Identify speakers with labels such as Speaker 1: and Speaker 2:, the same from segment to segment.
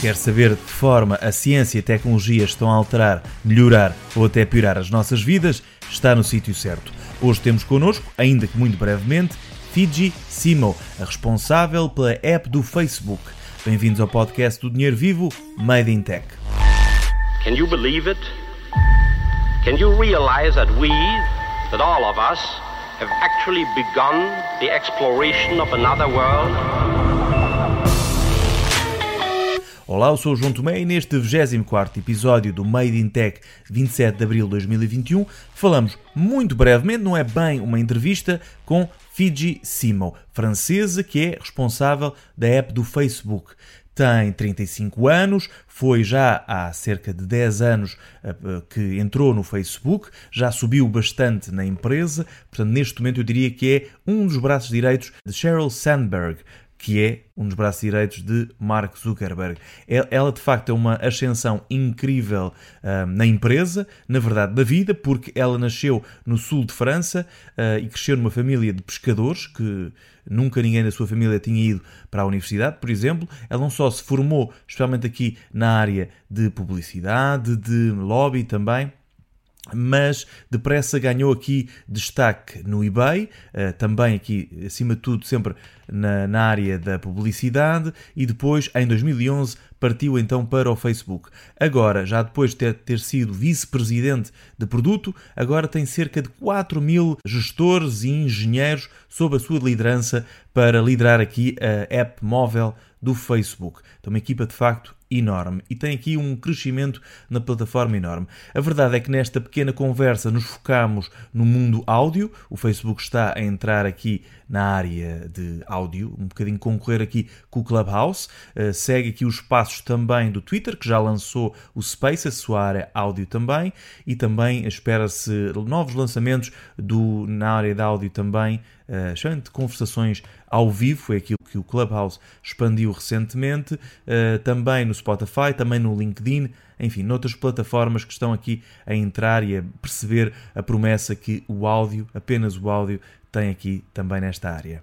Speaker 1: Quer saber de que forma a ciência e a tecnologia estão a alterar, melhorar ou até piorar as nossas vidas? Está no sítio certo. Hoje temos connosco, ainda que muito brevemente, Fiji Simo, a responsável pela app do Facebook. Bem-vindos ao podcast do Dinheiro Vivo, Made in Tech.
Speaker 2: Can you believe it? Can you realize that we, that all of us, have actually begun the exploration of another world?
Speaker 1: Olá, eu sou o João Tomé e neste 24 episódio do Made in Tech 27 de abril de 2021 falamos muito brevemente, não é bem uma entrevista, com Fiji Simo, francesa que é responsável da app do Facebook. Tem 35 anos, foi já há cerca de 10 anos eh, eh, que entrou no Facebook, já subiu bastante na empresa, portanto, neste momento eu diria que é um dos braços direitos de Sheryl Sandberg, que é um dos braços direitos de Mark Zuckerberg. Ela, de facto, é uma ascensão incrível uh, na empresa, na verdade, na vida, porque ela nasceu no sul de França uh, e cresceu numa família de pescadores, que nunca ninguém da sua família tinha ido para a universidade, por exemplo. Ela não só se formou, especialmente aqui na área de publicidade, de lobby também, mas depressa ganhou aqui destaque no eBay, eh, também aqui, acima de tudo, sempre na, na, área da publicidade, e depois, em 2011, partiu então para o Facebook. Agora, já depois de ter, ter sido vice-presidente de produto, agora tem cerca de 4 mil gestores e engenheiros sob a sua liderança para liderar aqui a app móvel do Facebook. Então, uma equipa de facto enorme e tem aqui um crescimento na plataforma enorme. A verdade é que nesta pequena conversa nos focamos no mundo áudio. O Facebook está a entrar aqui na área de áudio, um bocadinho concorrer aqui com o Clubhouse. Uh, segue aqui os passos também do Twitter, que já lançou o Space, a sua área áudio também, e também espera-se novos lançamentos do, na área de áudio também, uh, de conversações ao vivo, é aquilo que o Clubhouse expandiu recentemente, uh, também no Spotify, também no LinkedIn, enfim, noutras plataformas que estão aqui a entrar e a perceber a promessa que o áudio, apenas o áudio, tem aqui também nesta área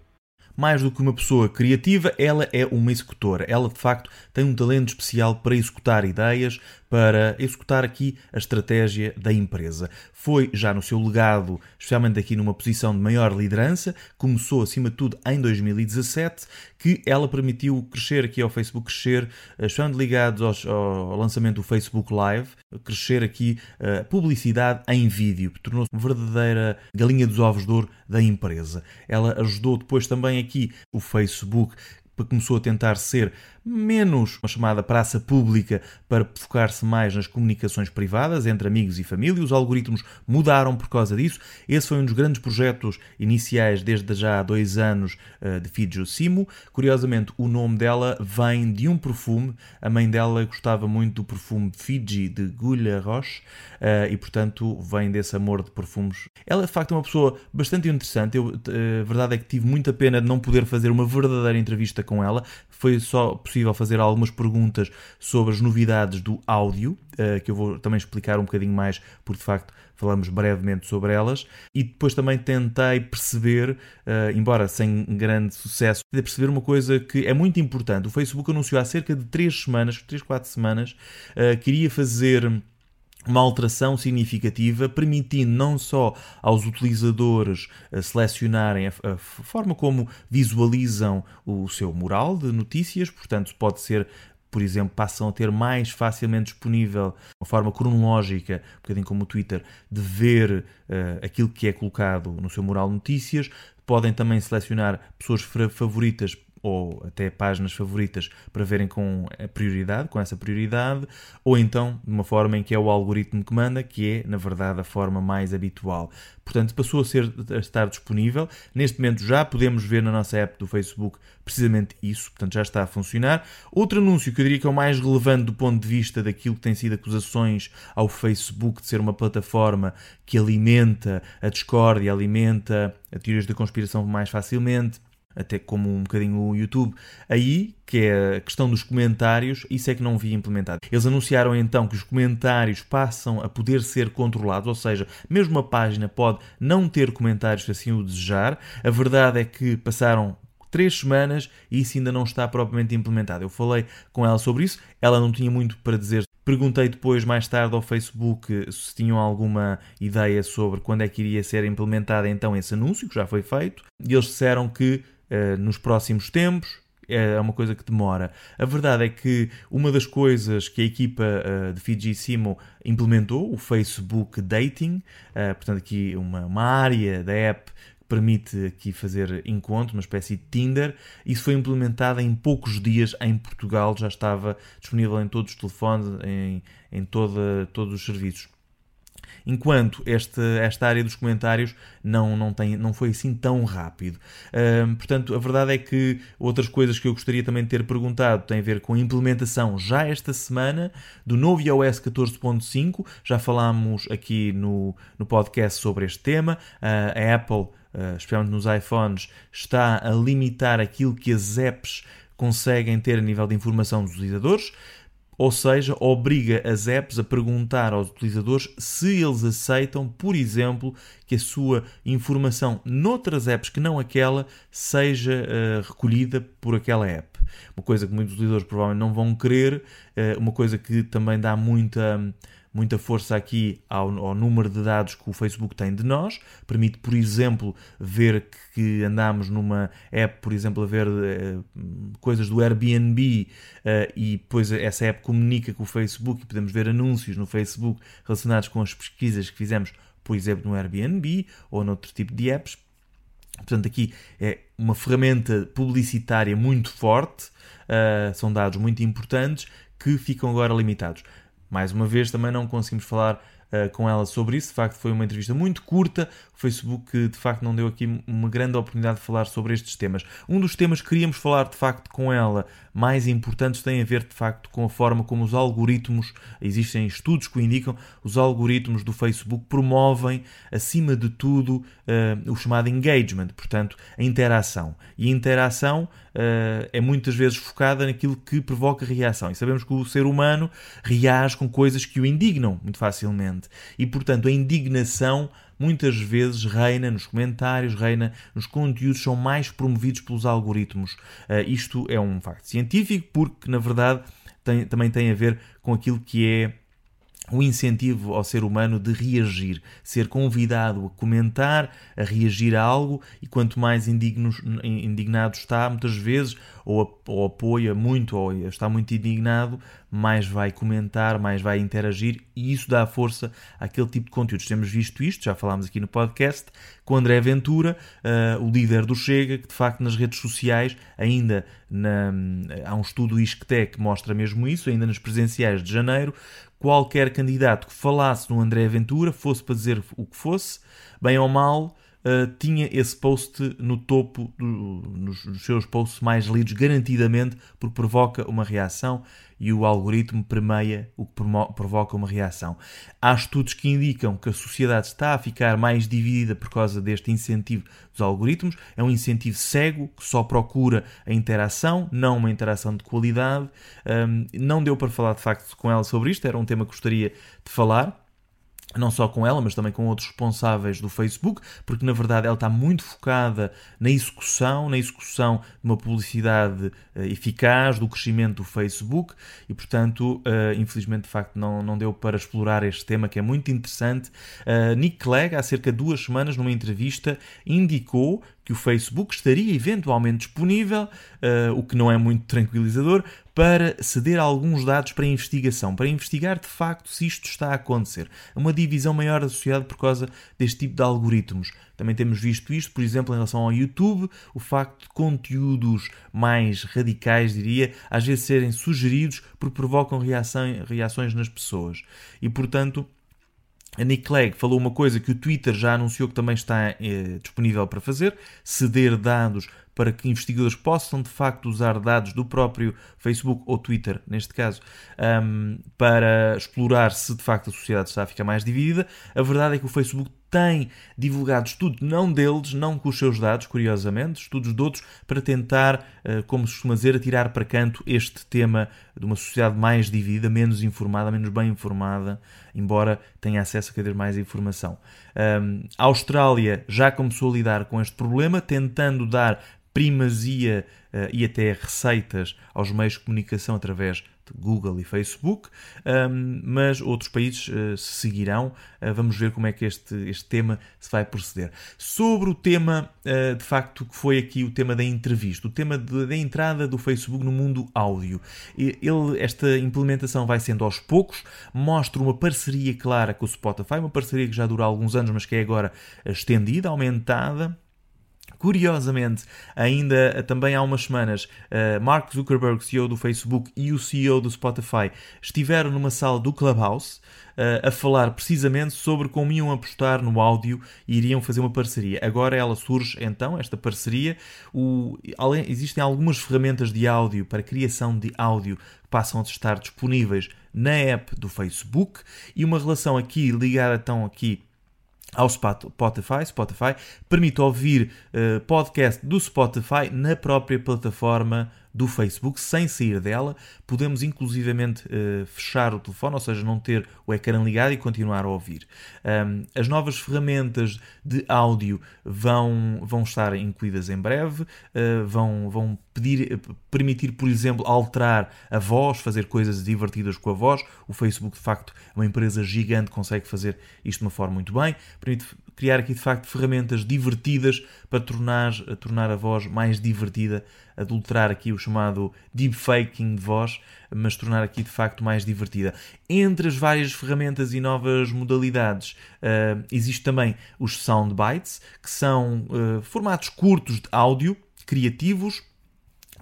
Speaker 1: mais do que uma pessoa criativa, ela é uma executora. Ela, de facto, tem um talento especial para executar ideias, para executar aqui a estratégia da empresa. Foi já no seu legado, especialmente aqui numa posição de maior liderança, começou acima de tudo em 2017, que ela permitiu crescer aqui ao Facebook, crescer, estando ligados ao lançamento do Facebook Live, crescer aqui a publicidade em vídeo, tornou-se uma verdadeira galinha dos ovos de ouro da empresa. Ela ajudou depois também aqui o Facebook começou a tentar ser menos uma chamada praça pública para focar-se mais nas comunicações privadas entre amigos e família. Os algoritmos mudaram por causa disso. Esse foi um dos grandes projetos iniciais desde já há dois anos eh, de Fiji Simo. Curiosamente, o nome dela vem de um perfume. A mãe dela gostava muito do perfume Fiji de Gulha Roche eh, e, portanto, vem desse amor de perfumes. Ela, de facto, é uma pessoa bastante interessante. Eu, eh, a verdade é que tive muita pena de não poder fazer uma verdadeira entrevista com ela. Foi só possível possível fazer algumas perguntas sobre as novidades do áudio, uh, que eu vou também explicar um bocadinho mais, porque de facto falamos brevemente sobre elas. E depois também tentei perceber, uh, embora sem grande sucesso, perceber uma coisa que é muito importante. O Facebook anunciou há cerca de 3 semanas, 3, 4 semanas, uh, queria fazer uma alteração significativa, permitindo não só aos utilizadores eh, selecionarem a, forma como visualizam o seu mural de notícias, portanto, pode ser. Por exemplo, passam a ter mais facilmente disponível, uma forma cronológica, um bocadinho como o Twitter, de ver uh, aquilo que é colocado no seu mural de notícias. Podem também selecionar pessoas favoritas ou até páginas favoritas para verem com a prioridade, com essa prioridade, ou então de uma forma em que é o algoritmo que manda, que é, na verdade, a forma mais habitual. Portanto, passou a, ser, a estar disponível. Neste momento já podemos ver na nossa app do Facebook precisamente isso, portanto já está a funcionar. Outro anúncio que eu diria que é o mais relevante do ponto de vista daquilo que tem sido acusações ao Facebook de ser uma plataforma que alimenta a discórdia, alimenta a teorias da conspiração mais facilmente, até como um bocadinho o YouTube. Aí, que é a questão dos comentários, isso é que não vi implementado. Eles anunciaram então que os comentários passam a poder ser controlados, ou seja, mesmo a página pode não ter comentários se assim o desejar. A verdade é que passaram três semanas e isso ainda não está propriamente implementado. Eu falei com ela sobre isso, ela não tinha muito para dizer. Perguntei depois, mais tarde, ao Facebook se tinham alguma ideia sobre quando é que iria ser implementado então esse anúncio, que já foi feito, e eles disseram que uh, nos próximos tempos, é uma coisa que demora. A verdade é que uma das coisas que a equipa uh, de Fijissimo implementou, o Facebook Dating, uh, portanto aqui uma, uma área da app que permite aqui fazer encontros, uma espécie de Tinder, isso foi implementado em poucos dias em Portugal, já estava disponível em todos os telefones, em, em toda, todos os serviços enquanto esta, esta área dos comentários não, não, tem, não foi assim tão rápido. Portanto, a verdade é que outras coisas que eu gostaria também de ter perguntado têm a ver com a implementação já esta semana do novo iOS 14.5. Já falámos aqui no, no podcast sobre este tema. A Apple, uh, especialmente nos iPhones, está a limitar aquilo que as apps conseguem ter a nível de informação dos utilizadores ou seja, obriga as apps a perguntar aos utilizadores se eles aceitam, por exemplo, que a sua informação noutras apps que não aquela seja uh, recolhida por aquela app. Uma coisa que muitos utilizadores provavelmente não vão querer, uh, uma coisa que também dá muita muita força aqui ao, ao, número de dados que o Facebook tem de nós. Permite, por exemplo, ver que andamos numa app, por exemplo, a ver uh, coisas do Airbnb uh, e depois essa app comunica com o Facebook e podemos ver anúncios no Facebook relacionados com as pesquisas que fizemos, por exemplo, no Airbnb ou noutro tipo de apps. Portanto, aqui é uma ferramenta publicitária muito forte, uh, são dados muito importantes que ficam agora limitados. Mais uma vez, também não conseguimos falar uh, com ela sobre isso. De facto, foi uma entrevista muito curta. O Facebook, de facto, não deu aqui uma grande oportunidade de falar sobre estes temas. Um dos temas que queríamos falar, de facto, com ela, mais importantes, tem a ver, de facto, com a forma como os algoritmos, existem estudos que o indicam, os algoritmos do Facebook promovem, acima de tudo, uh, o chamado engagement, portanto, a interação. E a interação uh, é muitas vezes focada naquilo que provoca reação. E sabemos que o ser humano reage com coisas que o indignam muito facilmente. E, portanto, a indignação muitas vezes reina nos comentários, reina nos conteúdos, são mais promovidos pelos algoritmos. Uh, isto é um facto científico, porque na verdade tem, também tem a ver com aquilo que é o incentivo ao ser humano de reagir, ser convidado a comentar, a reagir a algo, e quanto mais indignos, indignado está, muitas vezes, ou, ou apoia muito, ou está muito indignado, mais vai comentar, mais vai interagir, e isso dá força àquele tipo de conteúdos. Temos visto isto, já falámos aqui no podcast, com André Ventura, uh, o líder do Chega, que de facto nas redes sociais, ainda na, há um estudo ISCTE que mostra mesmo isso, ainda nas presenciais de janeiro, qualquer candidato que falasse no André Ventura, fosse para dizer o que fosse, bem ou mal, uh, tinha esse post no topo do, nos, nos, seus posts mais lidos, garantidamente, porque provoca uma reação e o algoritmo permeia o que provoca uma reação. Há estudos que indicam que a sociedade está a ficar mais dividida por causa deste incentivo dos algoritmos. É um incentivo cego que só procura a interação, não uma interação de qualidade. Um, não deu para falar de facto com ela sobre isto, era um tema que gostaria de falar não só com ela, mas também com outros responsáveis do Facebook, porque na verdade ela está muito focada na execução, na execução de uma publicidade uh, eficaz, do crescimento do Facebook e, portanto, uh, infelizmente, de facto, não, não deu para explorar este tema que é muito interessante. Uh, Nick Clegg, há cerca de duas semanas, numa entrevista, indicou que o Facebook estaria eventualmente disponível, o que não é muito tranquilizador, para ceder alguns dados para investigação, para investigar de facto se isto está a acontecer. É uma divisão maior da sociedade por causa deste tipo de algoritmos. Também temos visto isto, por exemplo, em relação ao YouTube, o facto de conteúdos mais radicais, diria, às vezes serem sugeridos porque provocam reação, reações nas pessoas. E, portanto, a Nick Clegg falou uma coisa que o Twitter já anunciou que também está eh, disponível para fazer: ceder dados para que investigadores possam de facto usar dados do próprio Facebook ou Twitter, neste caso, um, para explorar se de facto a sociedade está a ficar mais dividida. A verdade é que o Facebook tem divulgado estudos, não deles, não com os seus dados, curiosamente, estudos de outros, para tentar, eh, como se costuma dizer, atirar para canto este tema de uma sociedade mais dividida, menos informada, menos bem informada, embora tenha acesso a cada vez mais informação. a Austrália já começou a lidar com este problema, tentando dar primazia uh, e até receitas aos meios de comunicação através Google e Facebook, um, mas outros países uh, seguirão. Uh, vamos ver como é que este, este tema se vai proceder. Sobre o tema, uh, de facto, que foi aqui o tema da entrevista, o tema de, da entrada do Facebook no mundo áudio. Ele, esta implementação vai sendo aos poucos, mostra uma parceria clara com o Spotify, uma parceria que já dura alguns anos, mas que é agora estendida, aumentada Curiosamente, ainda também há umas semanas, eh, Mark Zuckerberg, CEO do Facebook, e o CEO do Spotify estiveram numa sala do Clubhouse eh, a falar precisamente sobre como iam apostar no áudio e iriam fazer uma parceria. Agora ela surge então, esta parceria. O, além, existem algumas ferramentas de áudio para criação de áudio que passam a estar disponíveis na app do Facebook e uma relação aqui ligada então aqui ao Spotify, Spotify permite ouvir uh, podcast do Spotify na própria plataforma do Facebook sem sair dela. Podemos inclusivamente uh, fechar o telefone, ou seja, não ter o ecrã ligado e continuar a ouvir. Um, as novas ferramentas de áudio vão, vão estar incluídas em breve, uh, vão, vão pedir, permitir, por exemplo, alterar a voz, fazer coisas divertidas com a voz. O Facebook, de facto, é uma empresa gigante, consegue fazer isto de uma forma muito bem. Permite criar aqui, de facto, ferramentas divertidas para tornar, tornar a voz mais divertida, adulterar aqui o chamado deepfaking de voz, mas tornar aqui de facto mais divertida. Entre as várias ferramentas e novas modalidades, uh, existe também os soundbites, que são uh, formatos curtos de áudio, criativos,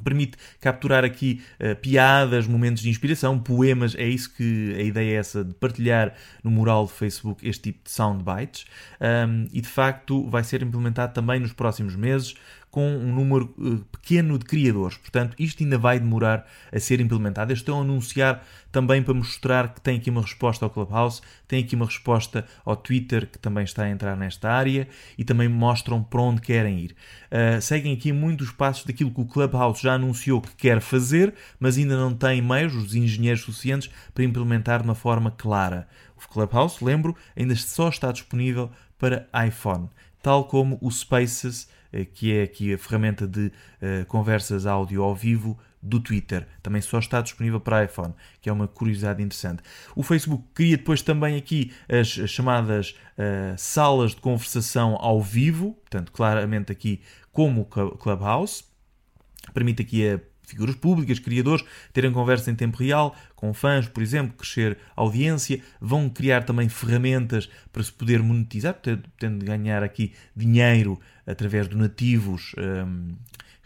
Speaker 1: permite capturar aqui uh, piadas, momentos de inspiração, poemas, é isso que a ideia é essa de partilhar no mural do Facebook este tipo de soundbites. Um, e de facto vai ser implementado também nos próximos meses com um número uh, pequeno de criadores. Portanto, isto ainda vai demorar a ser implementado. Estão a anunciar também para mostrar que tem aqui uma resposta ao Clubhouse, tem aqui uma resposta ao Twitter, que também está a entrar nesta área, e também mostram para onde querem ir. Uh, seguem aqui muitos passos daquilo que o Clubhouse já anunciou que quer fazer, mas ainda não tem meios, os engenheiros suficientes, para implementar de uma forma clara. O Clubhouse, lembro, ainda só está disponível para iPhone, tal como o Spaces eh, que é aqui a ferramenta de uh, conversas áudio ao vivo do Twitter. Também só está disponível para iPhone, que é uma curiosidade interessante. O Facebook cria depois também aqui as, as chamadas uh, salas de conversação ao vivo, portanto, claramente aqui como o Clubhouse. Permite aqui a figuras públicas, criadores, terem conversa em tempo real com fãs, por exemplo, crescer audiência, vão criar também ferramentas para se poder monetizar, tendo ganhar aqui dinheiro através de nativos. Um,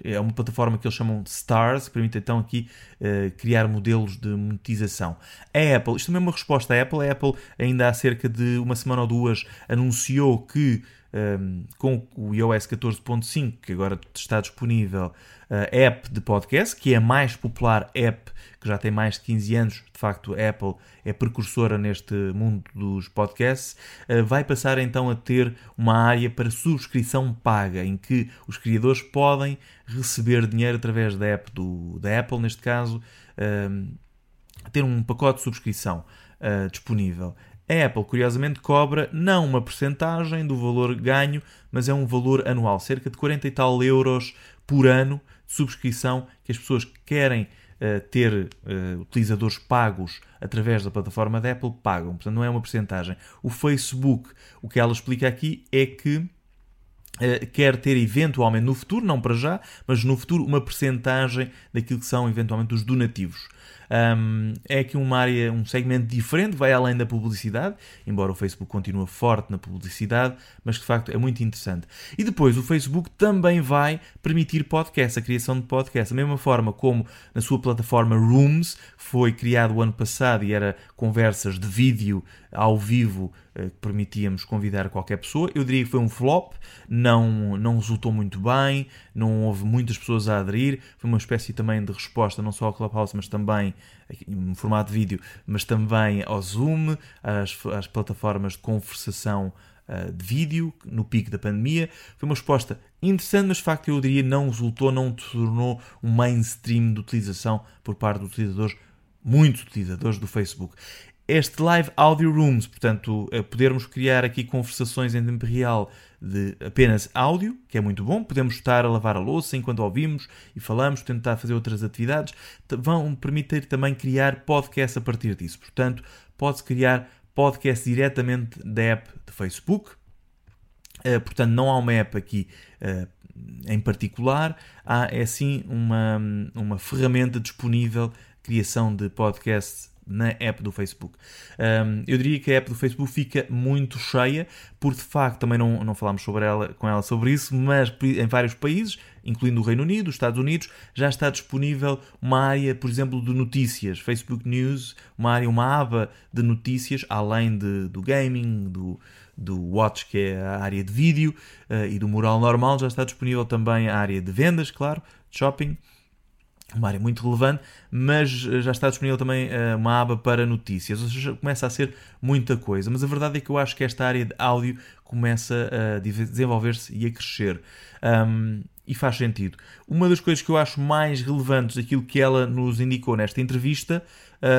Speaker 1: é uma plataforma que eles chamam de Stars, que permite então aqui uh, criar modelos de monetização. A Apple, isto também é uma resposta à Apple. A Apple, ainda há cerca de uma semana ou duas, anunciou que um, com o iOS 14.5, que agora está disponível, a app de podcast, que é a mais popular app, que já tem mais de 15 anos, de facto a Apple é precursora neste mundo dos podcasts, uh, vai passar então a ter uma área para subscrição paga, em que os criadores podem receber dinheiro através da app do, da Apple, neste caso, uh, ter um pacote de subscrição uh, disponível. A Apple, curiosamente, cobra não uma porcentagem do valor ganho, mas é um valor anual, cerca de 40 e tal euros por ano de subscrição que as pessoas que querem uh, ter uh, utilizadores pagos através da plataforma da Apple pagam. Portanto, não é uma porcentagem. O Facebook, o que ela explica aqui é que Uh, quer ter eventualmente no futuro, não para já, mas no futuro, uma percentagem daquilo que são eventualmente os donativos. Um, é aqui uma área, um segmento diferente, vai além da publicidade, embora o Facebook continue forte na publicidade, mas de facto é muito interessante. E depois o Facebook também vai permitir podcast, a criação de podcast, da mesma forma como na sua plataforma Rooms foi criado o ano passado e era conversas de vídeo ao vivo eh, que permitíamos convidar qualquer pessoa. Eu diria que foi um flop, não, não resultou muito bem, não houve muitas pessoas a aderir. Foi uma espécie também de resposta, não só ao Clubhouse, mas também em formato de vídeo, mas também ao Zoom, às, às plataformas de conversação uh, de vídeo no pico da pandemia. Foi uma resposta interessante, mas de facto eu diria não resultou, não tornou um mainstream de utilização por parte dos utilizadores, muitos utilizadores do Facebook. Este Live Audio Rooms, portanto, podermos criar aqui conversações em tempo real de apenas áudio, que é muito bom. Podemos estar a lavar a louça enquanto ouvimos e falamos, tentar fazer outras atividades. Vão permitir também criar podcast a partir disso. Portanto, pode-se criar podcast diretamente da app de Facebook. Uh, portanto, não há uma app aqui uh, em particular, há é sim uma, uma ferramenta disponível criação de podcast na app do Facebook. Um, eu diria que a app do Facebook fica muito cheia, por de facto também não, não falámos sobre ela, com ela sobre isso, mas em vários países, incluindo o Reino Unido, os Estados Unidos, já está disponível uma área, por exemplo, de notícias, Facebook News, uma área, uma aba de notícias, além de, do gaming, do, do Watch, que é a área de vídeo, uh, e do mural normal, já está disponível também a área de vendas, claro, de shopping uma área muito relevante, mas eh, já está disponível também uh, uma aba para notícias, ou seja, começa a ser muita coisa. Mas a verdade é que eu acho que esta área de áudio começa a desenvolver-se e a crescer. Um, e faz sentido. Uma das coisas que eu acho mais relevantes daquilo que ela nos indicou nesta entrevista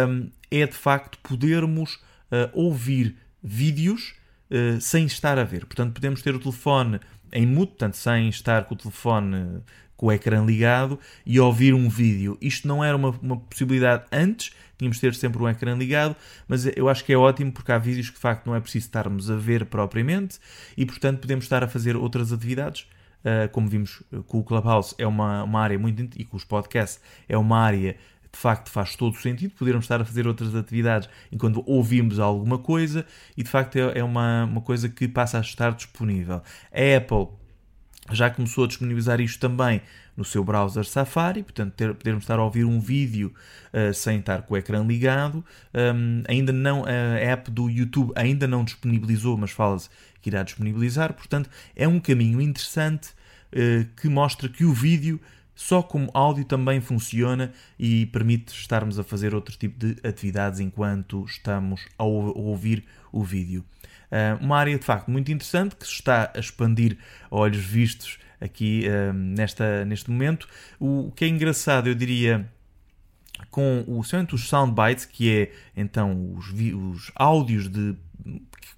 Speaker 1: um, é de facto podermos uh, ouvir vídeos uh, sem estar a ver. Portanto, podemos ter o telefone em mute, portanto, sem estar com o telefone com o ecrã ligado e ouvir um vídeo. Isto não era uma, uma possibilidade antes, tínhamos de ter sempre um ecrã ligado, mas eu acho que é ótimo porque há vídeos que de facto não é preciso estarmos a ver propriamente e portanto podemos estar a fazer outras atividades. Uh, como vimos com o Clubhouse, é uma, uma área muito. e com os podcasts, é uma área de facto faz todo o sentido podermos estar a fazer outras atividades enquanto ouvimos alguma coisa e de facto é, é uma, uma coisa que passa a estar disponível. A Apple já começou a disponibilizar isto também no seu browser Safari, portanto ter, podermos estar a ouvir um vídeo uh, sem estar com o ecrã ligado. Um, ainda não a app do YouTube ainda não disponibilizou, mas fala-se que irá disponibilizar. Portanto, é um caminho interessante uh, que mostra que o vídeo só como áudio também funciona e permite estarmos a fazer outro tipo de atividades enquanto estamos a ouvir o vídeo. Ah, uma área de facto muito interessante que se está a expandir a olhos vistos aqui ah, nesta, neste momento. O que é engraçado, eu diria, com o, os soundbites, que é então os, os áudios de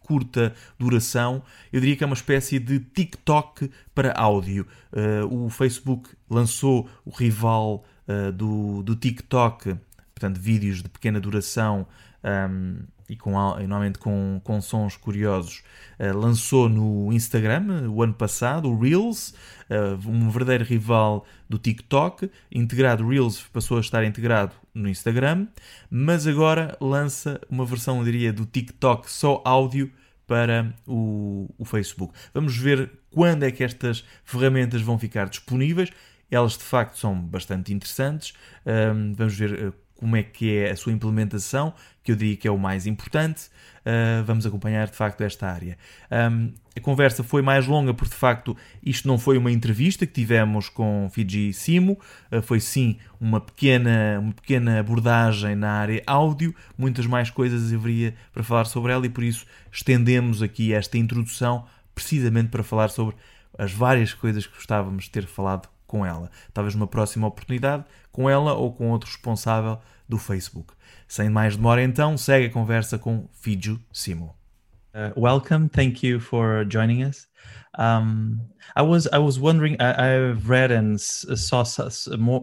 Speaker 1: curta duração, eu diria que é uma espécie de TikTok para áudio. Uh, o Facebook lançou o rival uh, do, do TikTok, portanto, vídeos de pequena duração um, e com, normalmente com, com sons curiosos, uh, lançou no Instagram o ano passado, o Reels, uh, um verdadeiro rival do TikTok, integrado, Reels passou a estar integrado no Instagram, mas agora lança uma versão, eu diria, do TikTok só áudio para o, o Facebook. Vamos ver quando é que estas ferramentas vão ficar disponíveis. Elas de facto são bastante interessantes. Um, vamos ver eh, como é que é a sua implementação, que eu diria que é o mais importante. Uh, vamos acompanhar de facto esta área. Um, a conversa foi mais longa porque de facto isto não foi uma entrevista que tivemos com Fiji Simo, uh, foi sim uma pequena, uma pequena abordagem na área áudio, muitas mais coisas haveria para falar sobre ela e por isso estendemos aqui esta introdução precisamente para falar sobre as várias coisas que gostávamos de ter falado com ela. Talvez numa próxima oportunidade, com ela ou com outro responsável do Facebook. Sem mais demora, então, segue a conversa com Fiju Simo. Uh, welcome, thank you for joining us. Um, I was I was wondering. I, have read and saw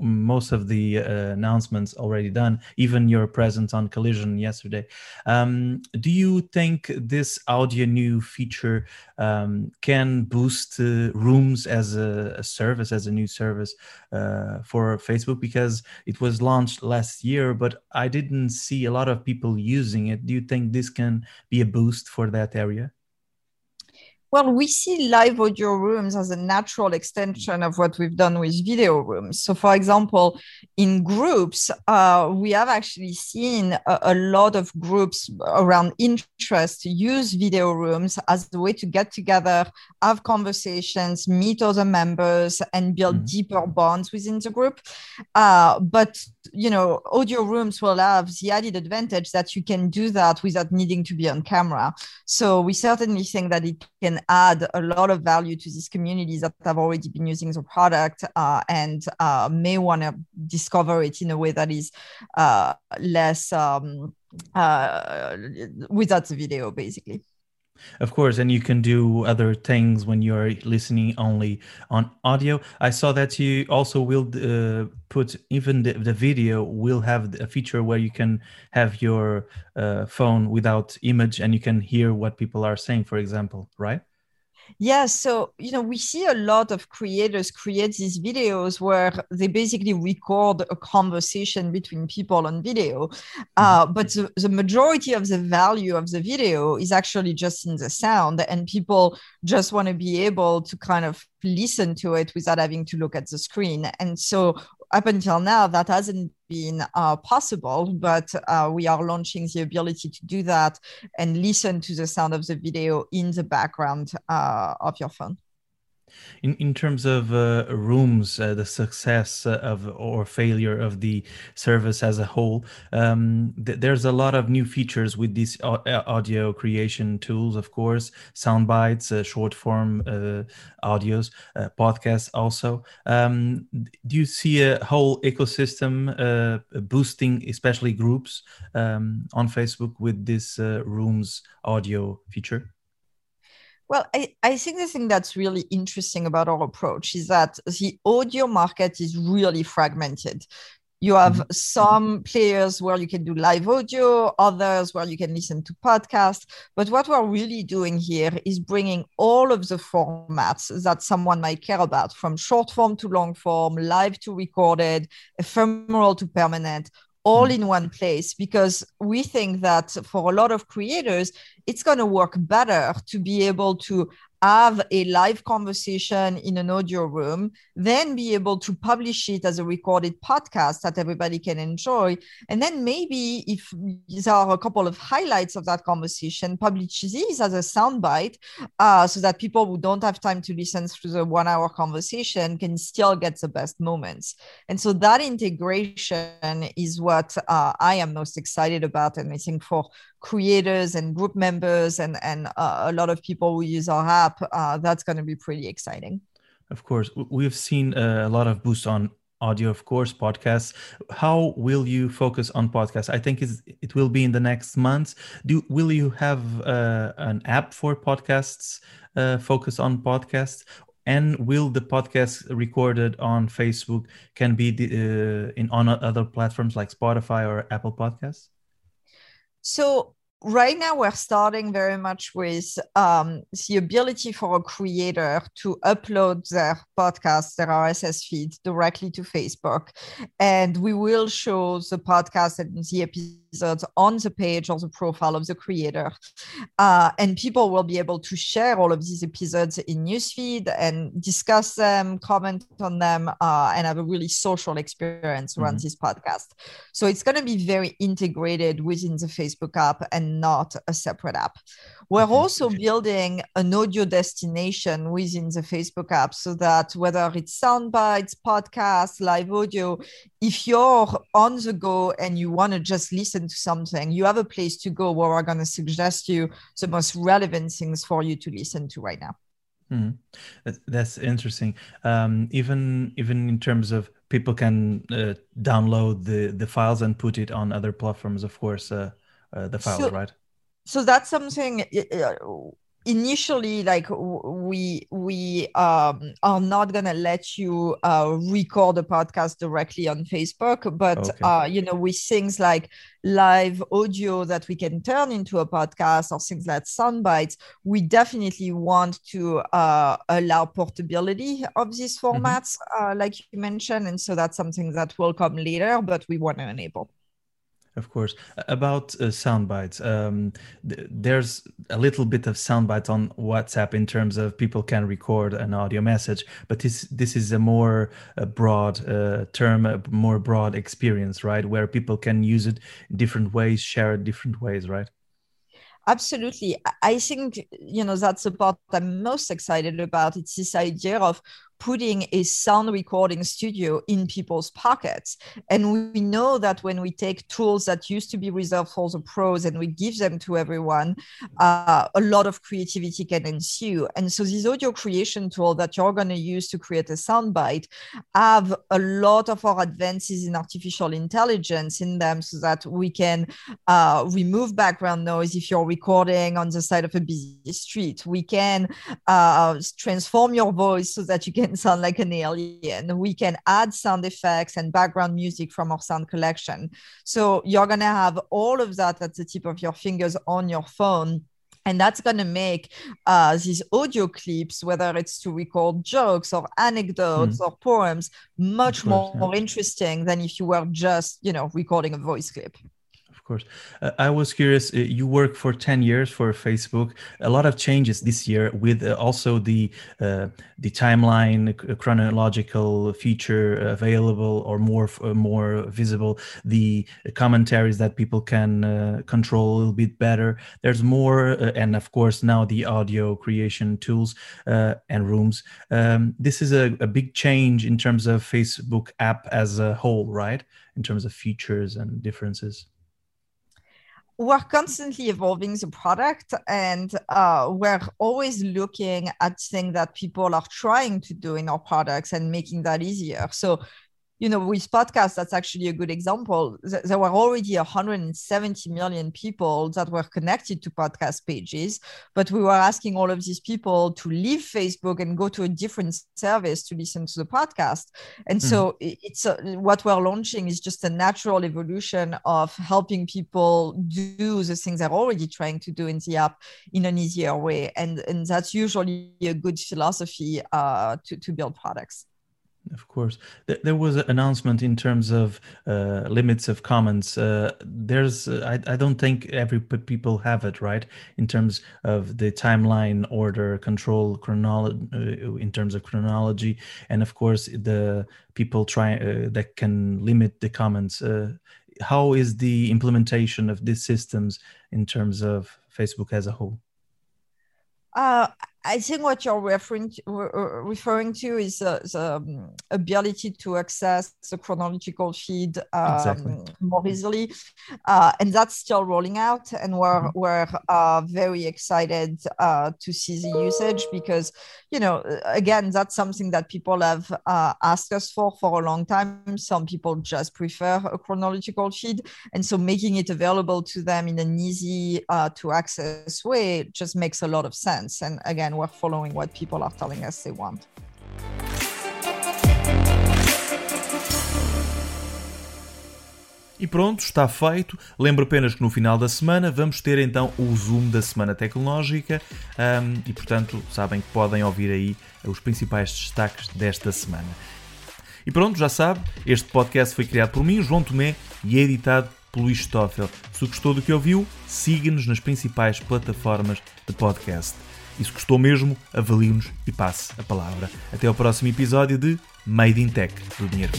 Speaker 1: most of the uh, announcements already done. Even your presence on Collision yesterday. Um, do you think this audio new feature um, can boost uh, Rooms as a, a, service, as a new service uh, for Facebook? Because it was launched last year, but I didn't see a lot of people using it. Do you think this can be a boost for that area?
Speaker 3: Well, we see live audio rooms as a natural extension of what we've done with video rooms. So, for example, in groups, uh, we have actually seen a, a, lot of groups around interest use video rooms as a way to get together, have conversations, meet other members, and build mm-hmm. deeper bonds within the group. Uh, but you know audio rooms will have the added advantage that you can do that without needing to be on camera. So we certainly think that it can add a lot of value to these communities that have already been using the product uh, and uh, may want to discover it in a way that is uh, less um, uh, without the video basically
Speaker 4: of course, and you can do other things when you're listening only on audio. I saw that you also will uh, put even the, the, video will have a feature where you can have your uh, phone without image and you can hear what people are saying, for example, right?
Speaker 3: Yeah, so you know, we see a lot of creators create these videos where they basically record a conversation between people on video. Mm-hmm. Uh, but the, the majority of the value of the video is actually just in the sound, and people just want to be able to kind of listen to it without having to look at the screen. And so up until now, that hasn't been uh, possible, but uh, we are launching the ability to do that and listen to the sound of the video in the background uh, of your phone.
Speaker 4: In in terms of uh, rooms, uh, the success of or failure of the service as a whole, um, th- there's a lot of new features with these audio creation tools. Of course, sound bites, uh, short form uh, audios, uh, podcasts. Also, um, do you see a whole ecosystem uh, boosting, especially groups um, on Facebook with this rooms audio feature?
Speaker 3: Well, I, I think the thing that's really interesting about our approach is that the audio market is really fragmented. You have mm-hmm. some players where you can do live audio, others where you can listen to podcasts. But what we're really doing here is bringing all of the formats that someone might care about, from short form to long form, live to recorded, ephemeral to permanent, all mm. in one place because we think that for a lot of creators it's going to work better to be able to have a live conversation in an audio room, then be able to publish it as a recorded podcast that everybody can enjoy. And then maybe if there are a couple of highlights of that conversation, publish these as a soundbite uh, so that people who don't have time to listen through the one hour conversation can still get the best moments. And so that integration is what uh, I am most excited about. And I think for creators and group members and and uh, a lot of people who use our app uh, that's going to be pretty exciting.
Speaker 4: Of course. We've seen uh, a lot of boosts on audio of course podcasts. How will you focus on podcasts? I think it will be in the next months. Do will you have uh, an app for podcasts uh, focus on podcasts? And will the podcast recorded on facebook can be uh, in on other platforms like spotify or apple podcasts
Speaker 3: so right now we're starting very much with um, the ability for a creator to upload their podcast their rss feed directly to facebook. And we will show the podcast and the episodes on the page or the profile of the creator. Uh, and people will be able to share all of these episodes in newsfeed and discuss them comment on them uh, and have a really social experience around mm-hmm. this podcast. So it's going to be very integrated within the facebook app and not a separate app. We're also building an audio destination within the Facebook app so that whether it's sound bites, podcasts, live audio, if you're on the go and you want to just listen to something, you have a place to go where we're going to suggest you the most relevant things for you to listen to right now.
Speaker 4: Mm. That's interesting. Um, even even in terms of people can uh, download the the files and put it on other platforms. Of course, uh, uh, the file, so, right?
Speaker 3: So that's something uh, initially like we we um, are not gonna let you uh, record a podcast directly on facebook but okay. uh, you know with things like live audio that we can turn into a podcast or things like sound bites we definitely want to uh, allow portability of these mm-hmm. formats mm-hmm. like you mentioned and so that's something that will come later but we want to enable
Speaker 4: of course. About uh, sound bites, um, th- there's a little bit of sound bites on WhatsApp in terms of people can record an audio message, but this this is a more a broad uh, term, a more broad experience, right? Where people can use it different ways, share it different ways, right?
Speaker 3: Absolutely. I think, you know, that's the part I'm most excited about. It's this idea of putting a sound recording studio in people's pockets. And we know that when we take tools that used to be reserved for the pros and we give them to everyone, uh, a lot of creativity can ensue. And so these audio creation tools that you're going to use to create a soundbite have a lot of our advances in artificial intelligence in them so that we can uh, remove background noise if you're recording on the side of a busy street. We can uh, transform your voice so that you can sound like an alien. We can add sound effects and background music from our sound collection. So you're going to have all of that at the tip of your fingers on your phone and that's going to make uh, these audio clips whether it's to record jokes or anecdotes mm. or poems much course, more, yeah. interesting than if you were just you know recording a voice clip
Speaker 1: course. Uh, I was curious. Uh, you work for ten years for Facebook. A lot of changes this year with uh, also the uh, the timeline uh, chronological feature available or more uh, more visible. The commentaries that people can control a little bit better. There's more, and of course now the audio creation tools and rooms. Um, this is a, a big change in terms of Facebook app as a whole, right? In terms of features and differences
Speaker 3: we're constantly evolving the product and uh, we're always looking at things that people are trying to do in our products and making that easier. So you know, with podcasts, that's actually a good example. There were already 170 million people that were connected to podcast pages, but we were asking all of these people to leave Facebook and go to a different service to listen to the podcast. And mm. so it's a, what we're launching is just a natural evolution of helping people do the things they're already trying to do in the app in an easier way. And, and that's usually a good philosophy uh, to, to build products.
Speaker 1: Of course, there was an announcement in terms of uh, limits of comments. Uh, there's, uh, I, I, don't think every people have it right in terms of the timeline order control chronology uh, in terms of chronology, and of course the people try uh, that can limit the comments. Uh, how is the implementation of these systems in terms of Facebook as a whole?
Speaker 3: I think what you're referring to, referring to is uh, the um, ability to access the chronological feed um, exactly. more easily, uh, and that's still rolling out. And we're mm-hmm. we're uh, very excited uh, to see the usage because you know again that's something that people have uh, asked us for for a long time. Some people just prefer a chronological feed, and so making it available to them in an easy uh, to access way just makes a lot of sense. And again we're following what people are telling us they want.
Speaker 1: E pronto, está feito. Lembro apenas que no final da semana vamos ter então o Zoom da Semana Tecnológica um, e, portanto, sabem que podem ouvir aí os principais destaques desta semana. E pronto, já sabe, este podcast foi criado por mim, João Tomé, e é editado pelo Luís Stoffel. Se gostou do que ouviu, siga-nos nas principais plataformas de podcast. E se gostou mesmo, avalie-nos e passe a palavra. Até ao próximo episódio de Made in Tech do Dinheiro